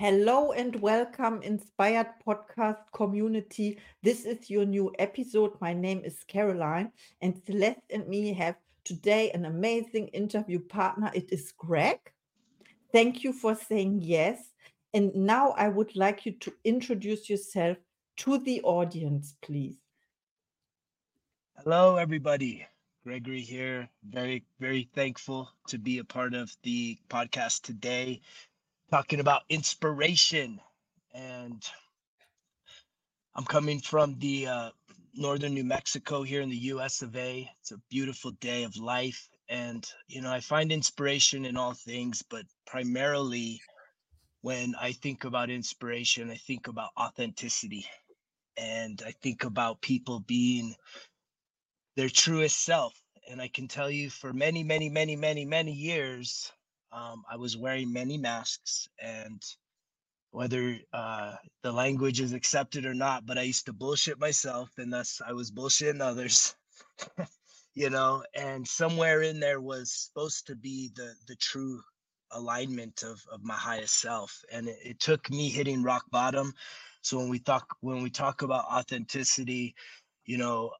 Hello and welcome, Inspired Podcast community. This is your new episode. My name is Caroline, and Celeste and me have today an amazing interview partner. It is Gregg. Thank you for saying yes. And now I would like you to introduce yourself to the audience, please. Hello, everybody. Gregory here. Very, very thankful to be a part of the podcast today talking about inspiration. And I'm coming from the uh, northern New Mexico here in the US of A. It's a beautiful day of life. And, you know, I find inspiration in all things, but primarily when I think about inspiration, I think about authenticity. And I think about people being their truest self. And I can tell you for many, many, many, many, many years, um, I was wearing many masks, and whether uh, the language is accepted or not, but I used to bullshit myself, and thus I was bullshitting others. you know, and somewhere in there was supposed to be the the true alignment of of my highest self, and it, it took me hitting rock bottom. So when we talk when we talk about authenticity, you know,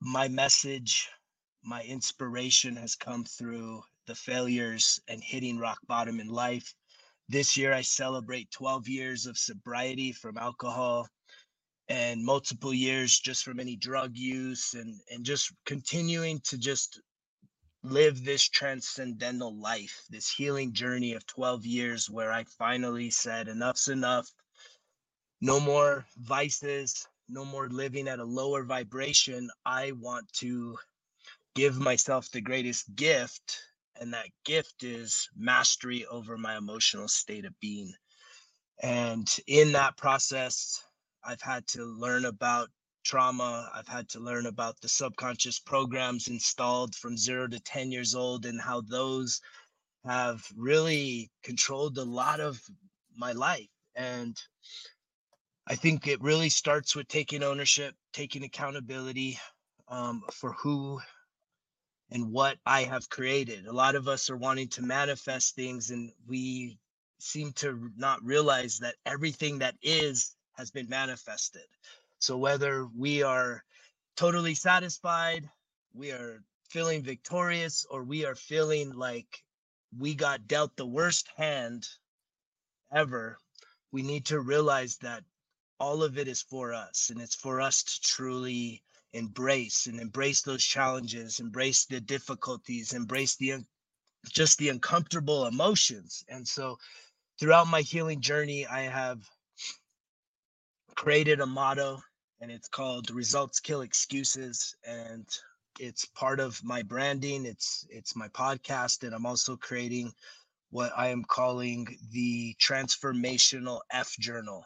my message, my inspiration has come through the failures and hitting rock bottom in life. This year, I celebrate 12 years of sobriety from alcohol and multiple years just from any drug use and, and just continuing to just live this transcendental life, this healing journey of 12 years where I finally said, enough's enough. No more vices, no more living at a lower vibration. I want to give myself the greatest gift and that gift is mastery over my emotional state of being. And in that process i've had to learn about trauma. I've had to learn about the subconscious programs installed from 0 to 10 years old and how those have really controlled a lot of my life. And i think it really starts with taking ownership taking accountability um, for who and what I have created. A lot of us are wanting to manifest things, and we seem to not realize that everything that is has been manifested. So, whether we are totally satisfied, we are feeling victorious, or we are feeling like we got dealt the worst hand ever, we need to realize that all of it is for us and it's for us to truly embrace and embrace those challenges, embrace the difficulties, embrace the just the uncomfortable emotions. And so throughout my healing journey, I have created a motto and it's called results kill excuses. And it's part of my branding. It's it's my podcast and i'm also creating what i am calling the transformational f journal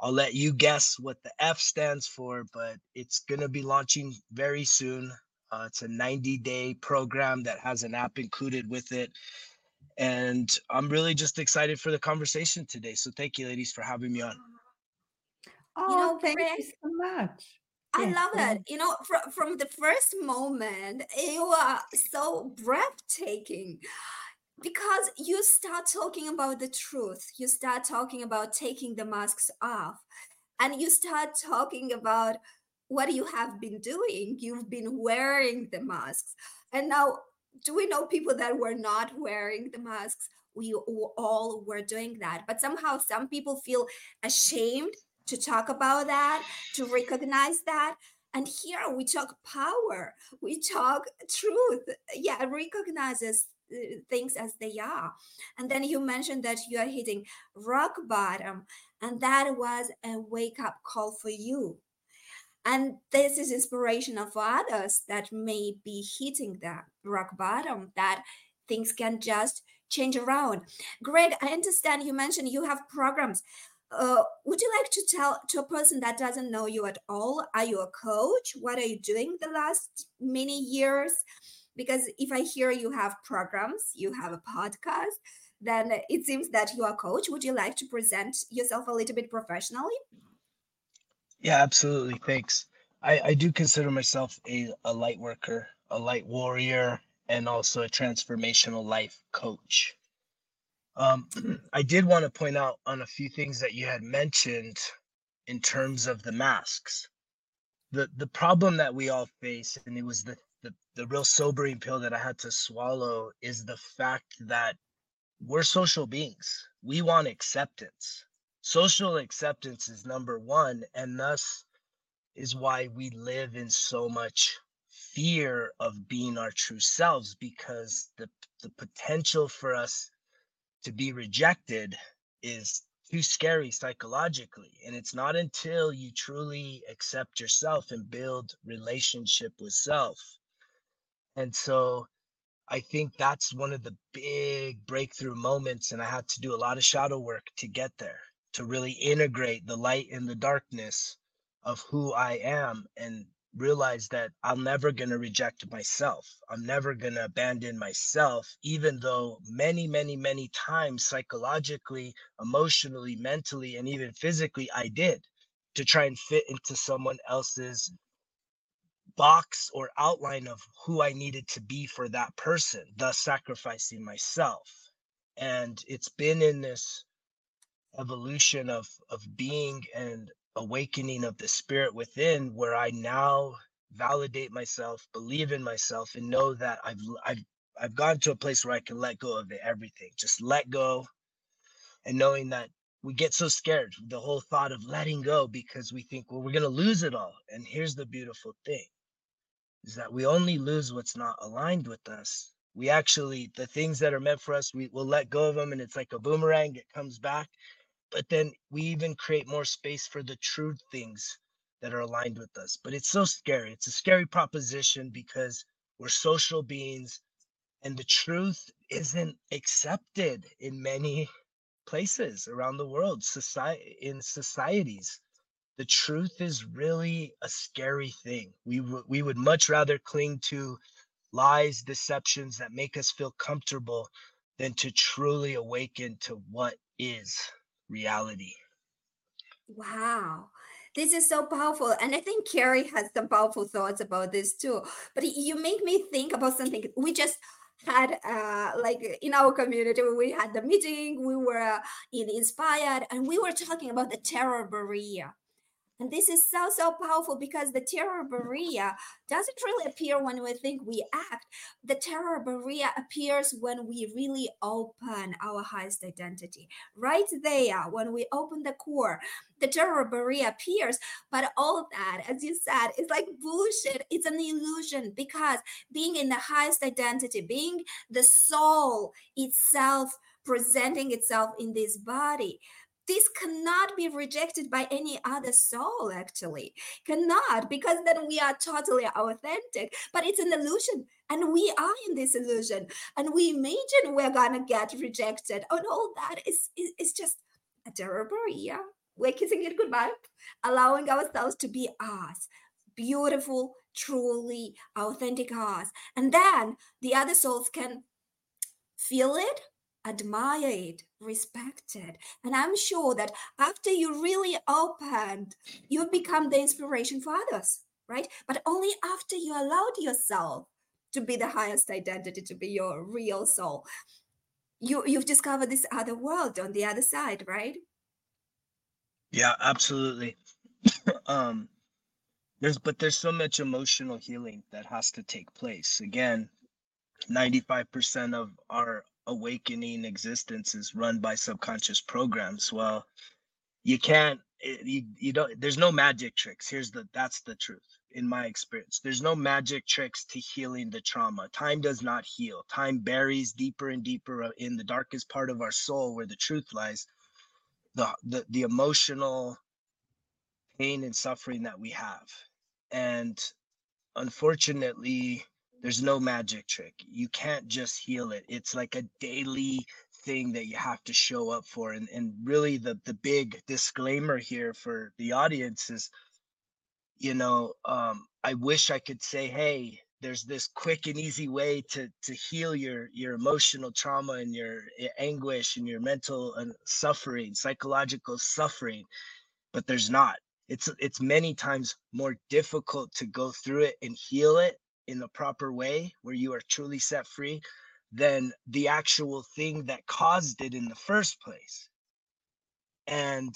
I'll let you guess what the F stands for, but it's going to be launching very soon. Uh, it's a 90 day program that has an app included with it. And I'm really just excited for the conversation today. So thank you, ladies, for having me on. Oh, you know, thank you so much. I yes, love it. You know, from, from the first moment, you are so breathtaking because you start talking about the truth you start talking about taking the masks off and you start talking about what you have been doing. You've been wearing the masks. And now do we know people that were not wearing the masks? We all were doing that. But somehow some people feel ashamed to talk about that to recognize that. And here we talk power. We talk truth. Yeah recognizes things as they are. And then you mentioned that you are hitting rock bottom, and that was a wake up call for you. And this is inspirational for others that may be hitting that rock bottom, that things can just change around. Gregg, I understand you mentioned you have programs. Uh, would you like to tell to a person that doesn't know you at all? Are you a coach? What are you doing the last many years? Because if I hear you have programs, you have a podcast, then it seems that you are a coach. Would you like to present yourself a little bit professionally? Yeah, absolutely. Thanks. I, I do consider myself a, a light worker, a light warrior, and also a transformational life coach. Um, I did want to point out on a few things that you had mentioned in terms of the masks. The the problem that we all face, and it was the the, real sobering pill that I had to swallow, is the fact that we're social beings. We want acceptance. Social acceptance is number one, and thus is why we live in so much fear of being our true selves because the the potential for us to be rejected is too scary psychologically and it's not until you truly accept yourself and build relationship with self and so i think that's one of the big breakthrough moments and i had to do a lot of shadow work to get there to really integrate the light and the darkness of who i am and realize that I'm never going to reject myself. I'm never going to abandon myself, even though many, many, many times psychologically, emotionally, mentally, and even physically, I did to try and fit into someone else's box or outline of who I needed to be for that person, thus sacrificing myself. And it's been in this evolution of of being and awakening of the spirit within where I now validate myself, believe in myself, and know that I've I've I've gotten to a place where I can let go of it, everything. Just let go and knowing that we get so scared, with the whole thought of letting go because we think, well, we're gonna lose it all. And here's the beautiful thing is that we only lose what's not aligned with us. We actually, the things that are meant for us, we will let go of them and it's like a boomerang, it comes back but then we even create more space for the true things that are aligned with us. But it's so scary. It's a scary proposition because we're social beings and the truth isn't accepted in many places around the world, society in societies. The truth is really a scary thing. We w- we would much rather cling to lies, deceptions that make us feel comfortable than to truly awaken to what is reality. Wow. This is so powerful. And I think Carrie has some powerful thoughts about this too. But you make me think about something. We just had uh like in our community we had the meeting we were uh, in inspired and we were talking about the terror barrier and this is so, so powerful because the terror barrier doesn't really appear when we think we act. The terror barrier appears when we really open our highest identity. Right there, when we open the core, the terror barrier appears. But all that, as you said, is like bullshit. It's an illusion because being in the highest identity, being the soul itself, presenting itself in this body this cannot be rejected by any other soul actually. Cannot because then we are totally authentic. But it's an illusion and we are in this illusion. And we imagine we're gonna get rejected and all that is is, is just a terrible yeah we're kissing it goodbye allowing ourselves to be us. Beautiful truly authentic us. And then the other souls can feel it admired, respected. And I'm sure that after you really opened, you've become the inspiration for others, right? But only after you allowed yourself to be the highest identity, to be your real soul. You, you've discovered this other world on the other side, right? Yeah, absolutely. um, there's but there's so much emotional healing that has to take place. Again, 95% of our awakening existence is run by subconscious programs. Well you can't eh, you, you don't there's no magic tricks. Here's the that's the truth in my experience. There's no magic tricks to healing the trauma. Time does not heal. Time buries deeper and deeper uh, in the darkest part of our soul where the truth lies. The the, the emotional pain and suffering that we have. And unfortunately there's no magic trick. You can't just heal it. It's like a daily thing that you have to show up for. And and really the the big disclaimer here for the audience is, you know, um, I wish I could say, hey, there's this quick and easy way to to heal your your emotional trauma and your anguish and your mental and suffering, psychological suffering, but there's not. It's it's many times more difficult to go through it and heal it in the proper way where you are truly set free than the actual thing that caused it in the first place. And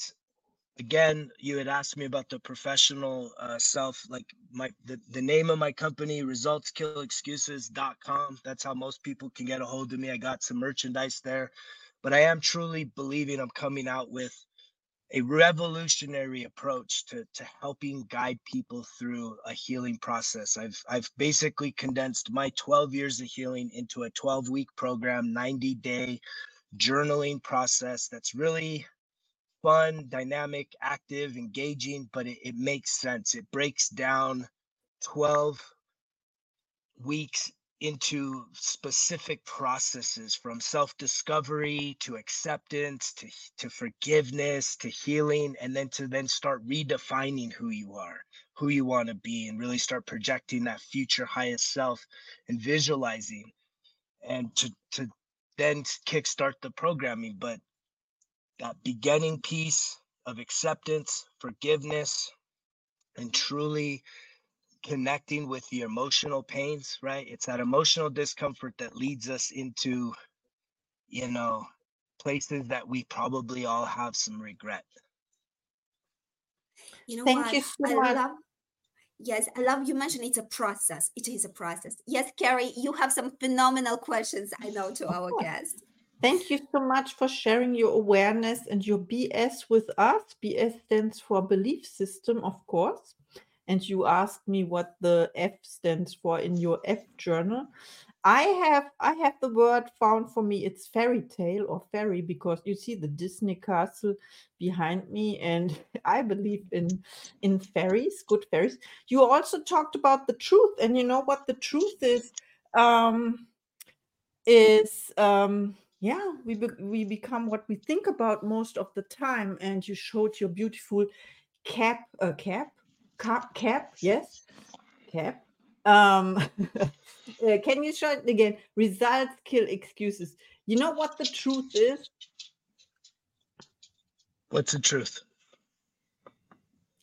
again, you had asked me about the professional uh, self, like my the, the name of my company, resultskillexcuses.com. That's how most people can get a hold of me. I got some merchandise there, but I am truly believing I'm coming out with a revolutionary approach to, to helping guide people through a healing process. I've I've basically condensed my 12 years of healing into a 12 week program, 90 day journaling process that's really fun, dynamic, active, engaging, but it, it makes sense. It breaks down 12 weeks into specific processes from self-discovery to acceptance to, to forgiveness to healing and then to then start redefining who you are who you want to be and really start projecting that future highest self and visualizing and to to then kickstart the programming. But that beginning piece of acceptance forgiveness and truly connecting with the emotional pains, right? It's that emotional discomfort that leads us into, you know, places that we probably all have some regret. You know Thank what? you so I much. love yes, I love you mentioned it's a process. It is a process. Yes, Carrie, you have some phenomenal questions I know to our guests. Thank you so much for sharing your awareness and your BS with us. BS stands for belief system, of course. And you asked me what the F stands for in your F journal. I have I have the word found for me. It's fairy tale or fairy because you see the Disney castle behind me, and I believe in in fairies, good fairies. You also talked about the truth, and you know what the truth is. Um, is um yeah we be- we become what we think about most of the time and you showed your beautiful cap uh, cap cap cap? Yes. Cap? Um uh, can you show it again? Results kill excuses. You know what the truth is? What's the truth?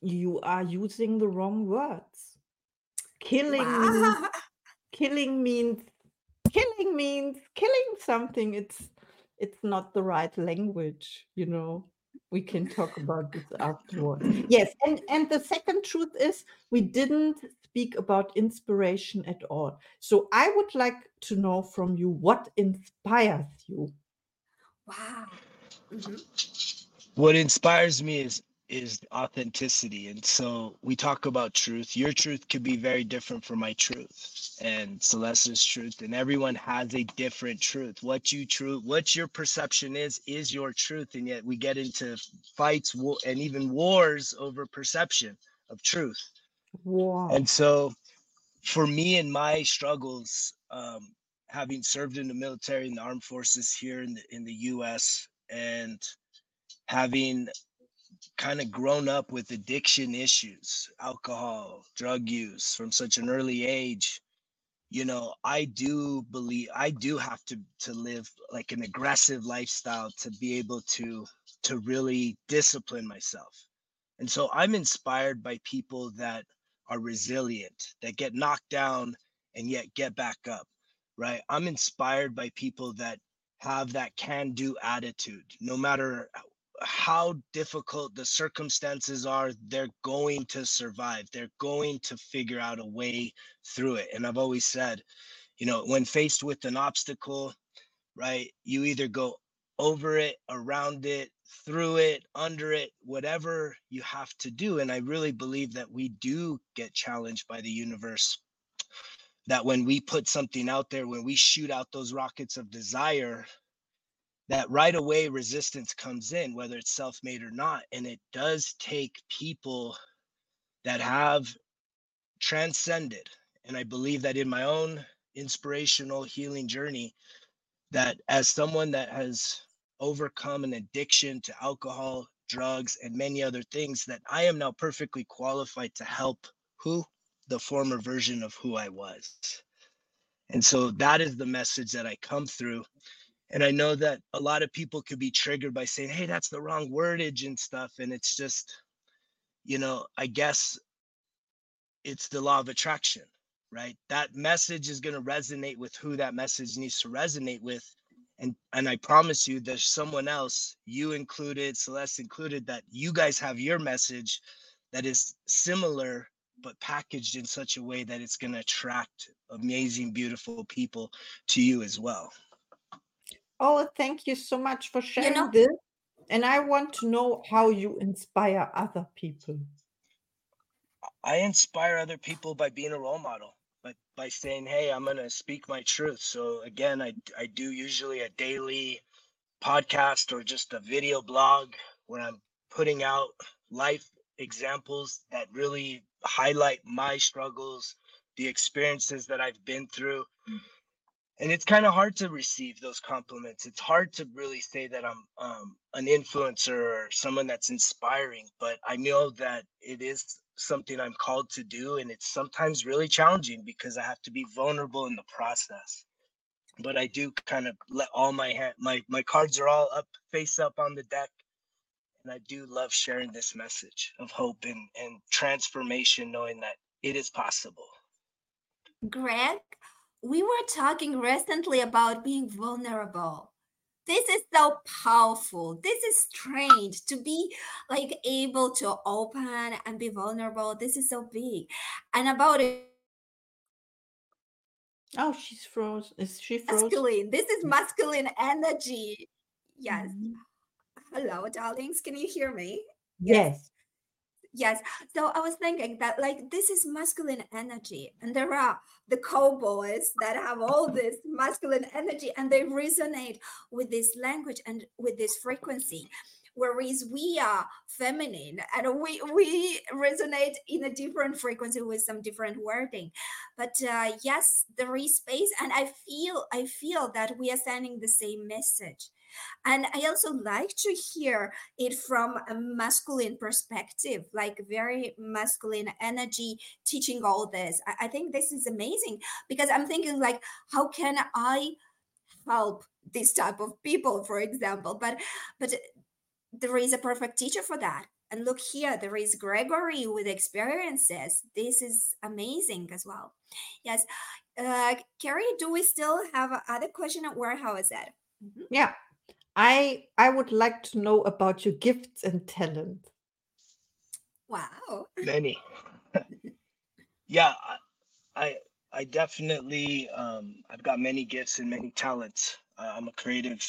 you are using the wrong words. Killing means killing means killing means killing something. It's it's not the right language you know we can talk about this afterwards yes and and the second truth is we didn't speak about inspiration at all so i would like to know from you what inspires you Wow. Mhm. What inspires me is is authenticity. And so we talk about truth. Your truth could be very different from my truth and Celeste's truth. And everyone has a different truth. What you truth, what your perception is, is your truth. And yet we get into fights war, and even wars over perception of truth. wow And so for me and my struggles, um, having served in the military and the armed forces here in the in the US and having kind of grown up with addiction issues, alcohol, drug use from such an early age, you know, I do believe I do have to to live like an aggressive lifestyle to be able to to really discipline myself. And so I'm inspired by people that are resilient, that get knocked down and yet get back up, right? I'm inspired by people that have that can do attitude. No matter how difficult the circumstances are, they're going to survive. They're going to figure out a way through it. And I've always said, you know, when faced with an obstacle, right, you either go over it, around it, through it, under it, whatever you have to do. And I really believe that we do get challenged by the universe. That when we put something out there, when we shoot out those rockets of desire, that right away resistance comes in, whether it's self made or not. And it does take people that have transcended. And I believe that in my own inspirational healing journey, that as someone that has overcome an addiction to alcohol, drugs, and many other things, that I am now perfectly qualified to help who? The former version of who I was. And so that is the message that I come through. And I know that a lot of people could be triggered by saying, hey, that's the wrong wordage and stuff. And it's just, you know, I guess it's the law of attraction, right? That message is going to resonate with who that message needs to resonate with. And, and I promise you, there's someone else, you included, Celeste included, that you guys have your message that is similar but packaged in such a way that it's going to attract amazing, beautiful people to you as well. Oh, thank you so much for sharing know- this. And I want to know how you inspire other people. I inspire other people by being a role model, by, by saying, hey, I'm going to speak my truth. So, again, I, I do usually a daily podcast or just a video blog where I'm putting out life examples that really highlight my struggles, the experiences that I've been through. And it's kind of hard to receive those compliments. It's hard to really say that I'm um, an influencer or someone that's inspiring, but I know that it is something I'm called to do. And it's sometimes really challenging because I have to be vulnerable in the process. But I do kind of let all my my, my cards are all up, face up on the deck and I do love sharing this message of hope and, and transformation, knowing that it is possible. Gregg, we were talking recently about being vulnerable. This is so powerful. This is strange to be like able to open and be vulnerable. This is so big. And about it, Oh, she's frozen. Is she frozen? masculine. This is masculine energy. Yes. Mhm. Hello, darlings. Can you hear me? Yes. Yes. So I was thinking that like this is masculine energy, and there are the cowboys that have all this masculine energy, and they resonate with this language and with this frequency. Whereas we are feminine and we we resonate in a different frequency with some different wording. But uh, yes, there is space, and I feel I feel that we are sending the same message. And I also like to hear it from a masculine perspective, like very masculine energy teaching all this. I, I think this is amazing because I'm thinking like, how can I help this type of people, for example? But but there is a perfect teacher for that. And look here, there is Gregory with experiences. This is amazing as well. Yes. Uh, Carrie, do we still have other question? Where how is that? Mhm. Yeah. I I would like to know about your gifts and talent. Wow. Many. yeah, I, I I definitely um, I've got many gifts and many talents. Uh, I'm a creative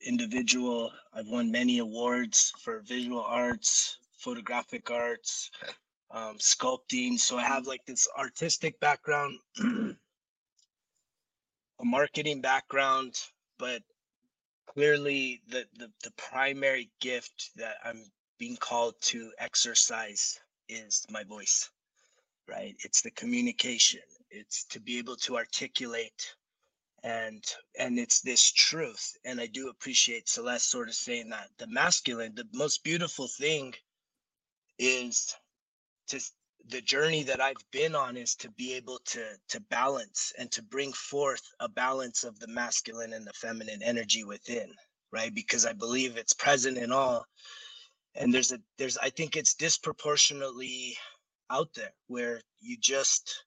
individual. I've won many awards for visual arts, photographic arts, um, sculpting. So I have like this artistic background, a marketing background, but clearly the, the the primary gift that I'm being called to exercise is my voice. Right? It's the communication. It's to be able to articulate and and it's this truth and i do appreciate celeste sort of saying that the masculine the most beautiful thing is to the journey that i've been on is to be able to to balance and to bring forth a balance of the masculine and the feminine energy within right? Because i believe it's present in all. And there's a there's i think it's disproportionately out there where you just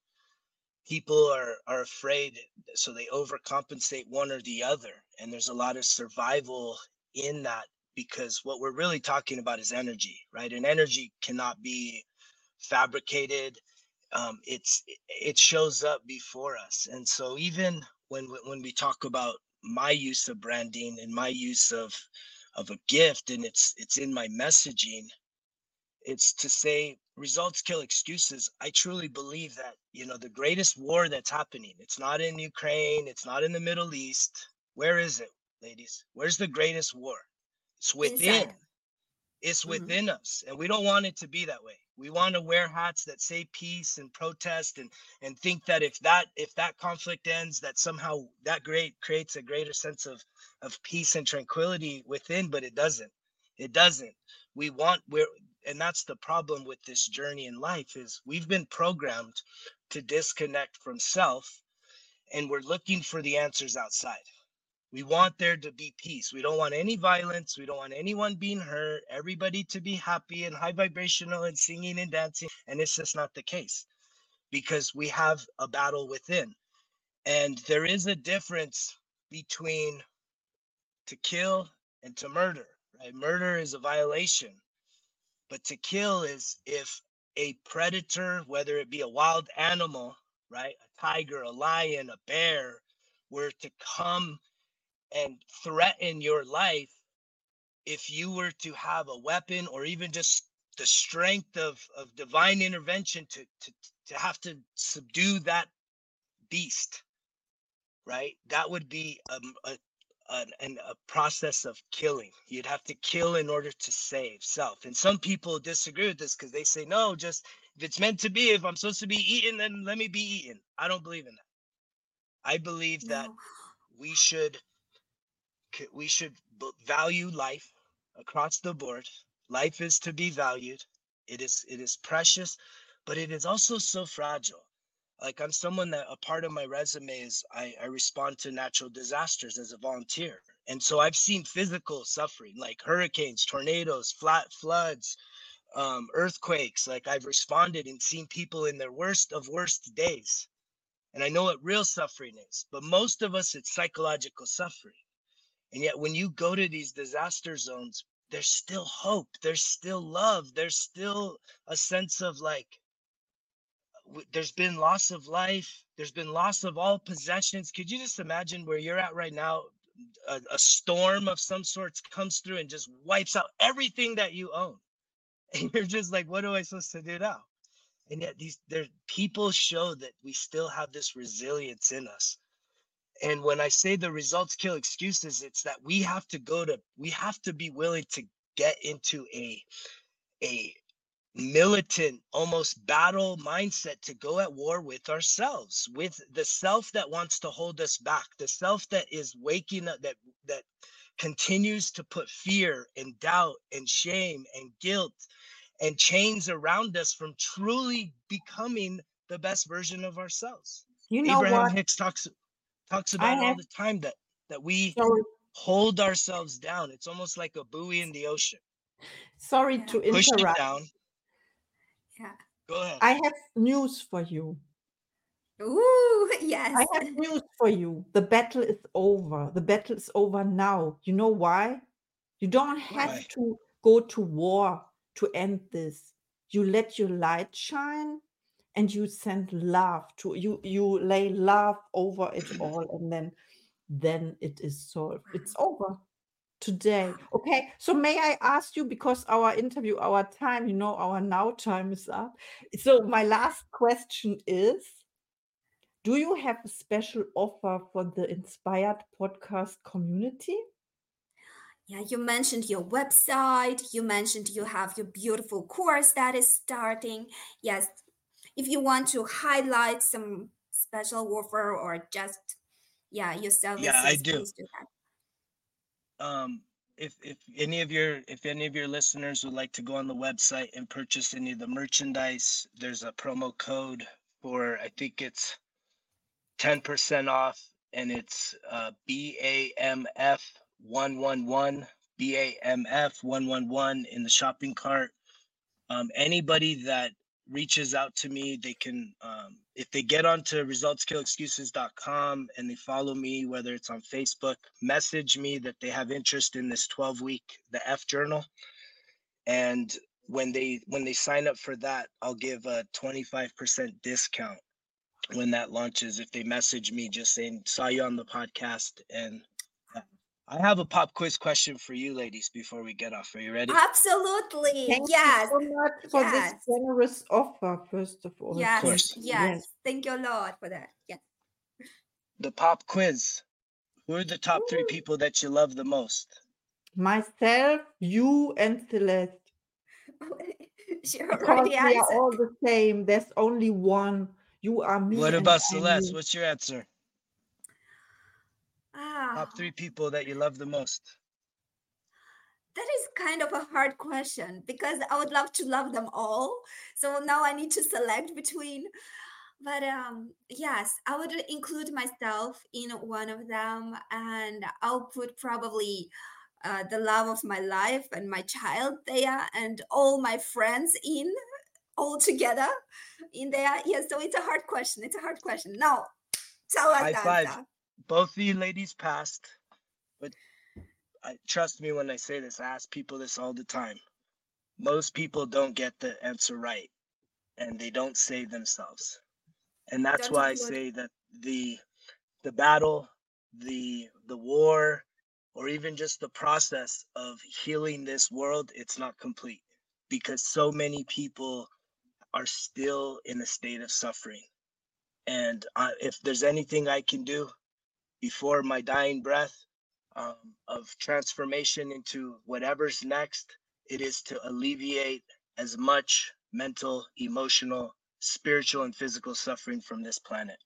people are are afraid so they overcompensate one or the other. And there's a lot of survival in that because what we're really talking about is energy right? And energy cannot be fabricated um, it's it shows up before us. And so even when when we talk about my use of branding and my use of of a gift and it's it's in my messaging it's to say results kill excuses. I truly believe that you know the greatest war that's happening it's not in ukraine it's not in the middle east. Where is it ladies? Where's the greatest war? It's within. Inside. It's Mhm. within us and we don't want it to be that way. We want to wear hats that say peace and protest and and think that if that if that conflict ends that somehow that great creates a greater sense of of peace and tranquility within but it doesn't. It doesn't. We want we're and that's the problem with this journey in life is we've been programmed to disconnect from self and we're looking for the answers outside we want there to be peace we don't want any violence we don't want anyone being hurt everybody to be happy and high vibrational and singing and dancing and it's just not the case because we have a battle within. And there is a difference between to kill and to murder, right? Murder is a violation, but to kill is if a predator, whether it be a wild animal, right? A tiger, a lion, a bear, were to come and threaten your life, if you were to have a weapon or even just the strength of, of divine intervention to, to, to have to subdue that beast, right? That would be um, a, a, a, a process of killing. You'd have to kill in order to save self. And some people disagree with this because they say, no, just if it's meant to be, if I'm supposed to be eaten, then let me be eaten. I don't believe in that. I believe that we should we should value life across the board. Life is to be valued. It is it is precious, but it is also so fragile. Like i'm someone that a part of my resume is I, I respond to natural disasters as a volunteer. And so i've seen physical suffering like hurricanes tornadoes flat floods um, earthquakes. Like i've responded and seen people in their worst of worst days. And i know what real suffering is but most of us it's psychological suffering and yet when you go to these disaster zones there's still hope there's still love there's still a sense of like there's been loss of life there's been loss of all possessions. Could you just imagine where you're at right now? A, a, storm of some sorts comes through and just wipes out everything that you own. And you're just like what am i supposed to do now? And yet these there people show that we still have this resilience in us and when i say the results kill excuses it's that we have to go to we have to be willing to get into a a militant almost battle mindset to go at war with ourselves with the self that wants to hold us back the self that is waking up that that continues to put fear and doubt and shame and guilt and chains around us from truly becoming the best version of ourselves you know abraham what? hicks talks talks about all the time that that we Sorry, hold ourselves down it's almost like a buoy in the ocean sorry Yeah. to push it interrupt. down Yeah. go ahead I have news for you. Ooh, yes. I have news for you. The battle is over. The battle is over now. You know why? You don't have Why? to go to war to end this. You let your light shine and you send love to you you lay love over it all and then then it is solved. It's over today. Okay. So may I ask you because our interview, our time, you know, our now time is up. So my last question is do you have a special offer for the inspired podcast community? Yeah, you mentioned your website. You mentioned you have your beautiful course that is starting. Yes, if you want to highlight some special offer or just, yeah, your services, Yeah, I do. do that. um if if any of your if any of your listeners would like to go on the website and purchase any of the merchandise there's a promo code for i think it's 10% off and it's uh bamf 111 bamf 111 in the shopping cart um anybody that reaches out to me they can um if they get onto resultskillexcuses.com and they follow me whether it's on facebook message me that they have interest in this 12 week the f journal. And when they when they sign up for that i'll give a 25% discount when that launches if they message me just saying saw you on the podcast and i have a pop quiz question for you ladies before we get off are you ready Absolutely. Thank yes. you so much for yes. this generous offer, first of all. Yes. course. Yes. Thank you, Lord, for that. Yes. the pop quiz who are the top three people that you love the most Myself, you, and Celeste. she Because already we are all the same. There's only one. You are me. what about celeste you. what's your answer top three people that you love the most that is kind of a hard question because I would love to love them all. So now I need to select between. But um, yes, I would include myself in one of them, and I'll put probably uh, the love of my life and my child there, and all my friends in all together. in there? Yes. So it's a hard question. It's a hard question. Now, tell us. High that, five. Both you ladies passed, but I, trust me when I say this. I ask people this all the time. Most people don't get the answer right, and they don't save themselves, and that's Don't why I say that the the battle, the the war, or even just the process of healing this world, it's not complete because so many people are still in a state of suffering. And uh, if there's anything I can do before my dying breath um, of transformation into whatever's next, it is to alleviate as much mental, emotional, spiritual, and physical suffering from this planet.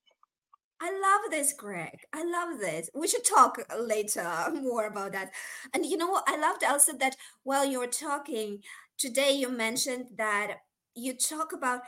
I love this, Gregg. I love this. We should talk later more about that. And you know? I loved also that while you were talking today, you mentioned that you talk about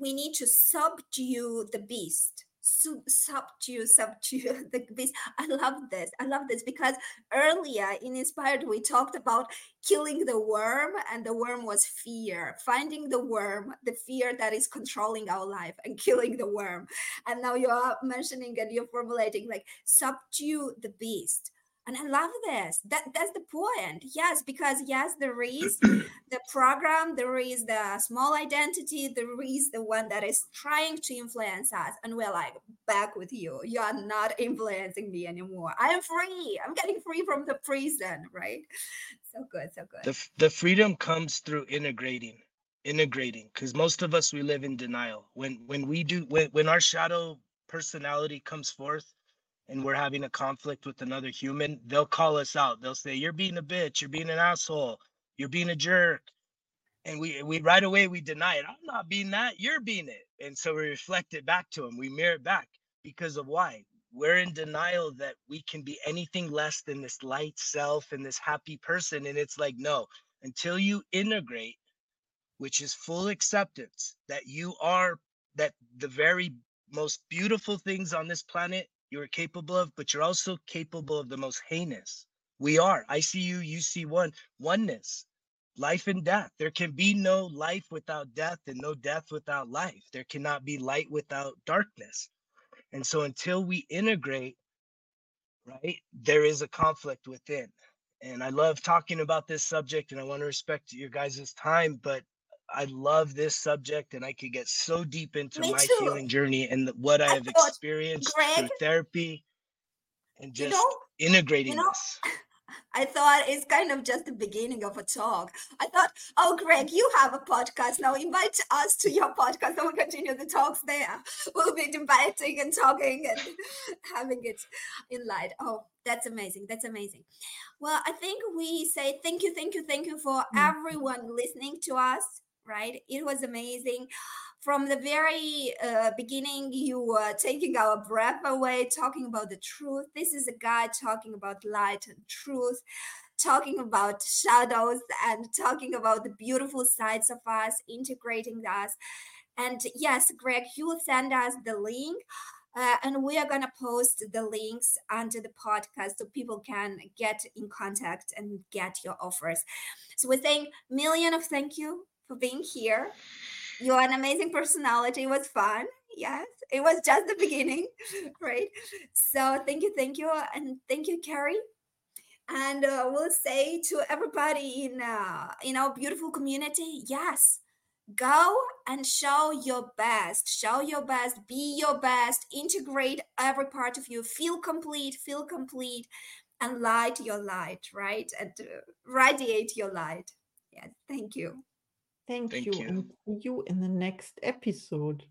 we need to subdue the beast. Sub- subdue, subdue the beast. I love this. I love this because earlier in Inspired, we talked about killing the worm, and the worm was fear. Finding the worm, the fear that is controlling our life, and killing the worm. And now you are mentioning and you're formulating like subdue the beast. And I love this. That that's the point. Yes, because yes, there is the program, there is the small identity, there is the one that is trying to influence us. And we're like, back with you. You are not influencing me anymore. I am free. I'm getting free from the prison, right? So good, so good. The, the freedom comes through integrating, integrating, because most of us, we live in denial. When, when we do, when, when our shadow personality comes forth, and we're having a conflict with another human, they'll call us out. They'll say, "You're being a bitch. You're being an asshole. You're being a jerk." And we we right away we deny it. I'm not being that. You're being it. And so we reflect it back to them. We mirror it back because of why? We're in denial that we can be anything less than this light self and this happy person. And it's like, no, until you integrate, which is full acceptance that you are that the very most beautiful things on this planet you're capable of, but you're also capable of the most heinous. We are. I see you, you see one, oneness, life and death. There can be no life without death and no death without life. There cannot be light without darkness. And so until we integrate, right, there is a conflict within. And I love talking about this subject and I want to respect your guys' time, but I love this subject and I could get so deep into Me my too. healing journey and what I I have thought, experienced through therapy and you just know, integrating you know, this. I thought it's kind of just the beginning of a talk. I thought, oh, Gregg, you have a podcast now. Invite us to your podcast and we'll continue the talks there. We'll be debating and talking and having it in light. Oh, that's amazing. That's amazing. Well, I think we say thank you, thank you, thank you for Mm. everyone listening to us, right? It was amazing. From the very uh, beginning, you were taking our breath away, talking about the truth. This is a guy talking about light and truth, talking about shadows, and talking about the beautiful sides of us, integrating us. And yes, Gregg, you will send us the link. Uh, and we are going to post the links under the podcast so people can get in contact and get your offers. So we're saying million of thank you for being here. You're an amazing personality. It was fun. Yes, it was just the beginning, right? So thank you, thank you, and thank you, Carrie. And uh, we'll say to everybody in uh, in our beautiful community, yes, go and show your best. Show your best. Be your best. Integrate every part of you. Feel complete. Feel complete, and light your light, right? And uh, radiate your light. Yes, thank you. Thank Thank you, you. and see you in the next episode.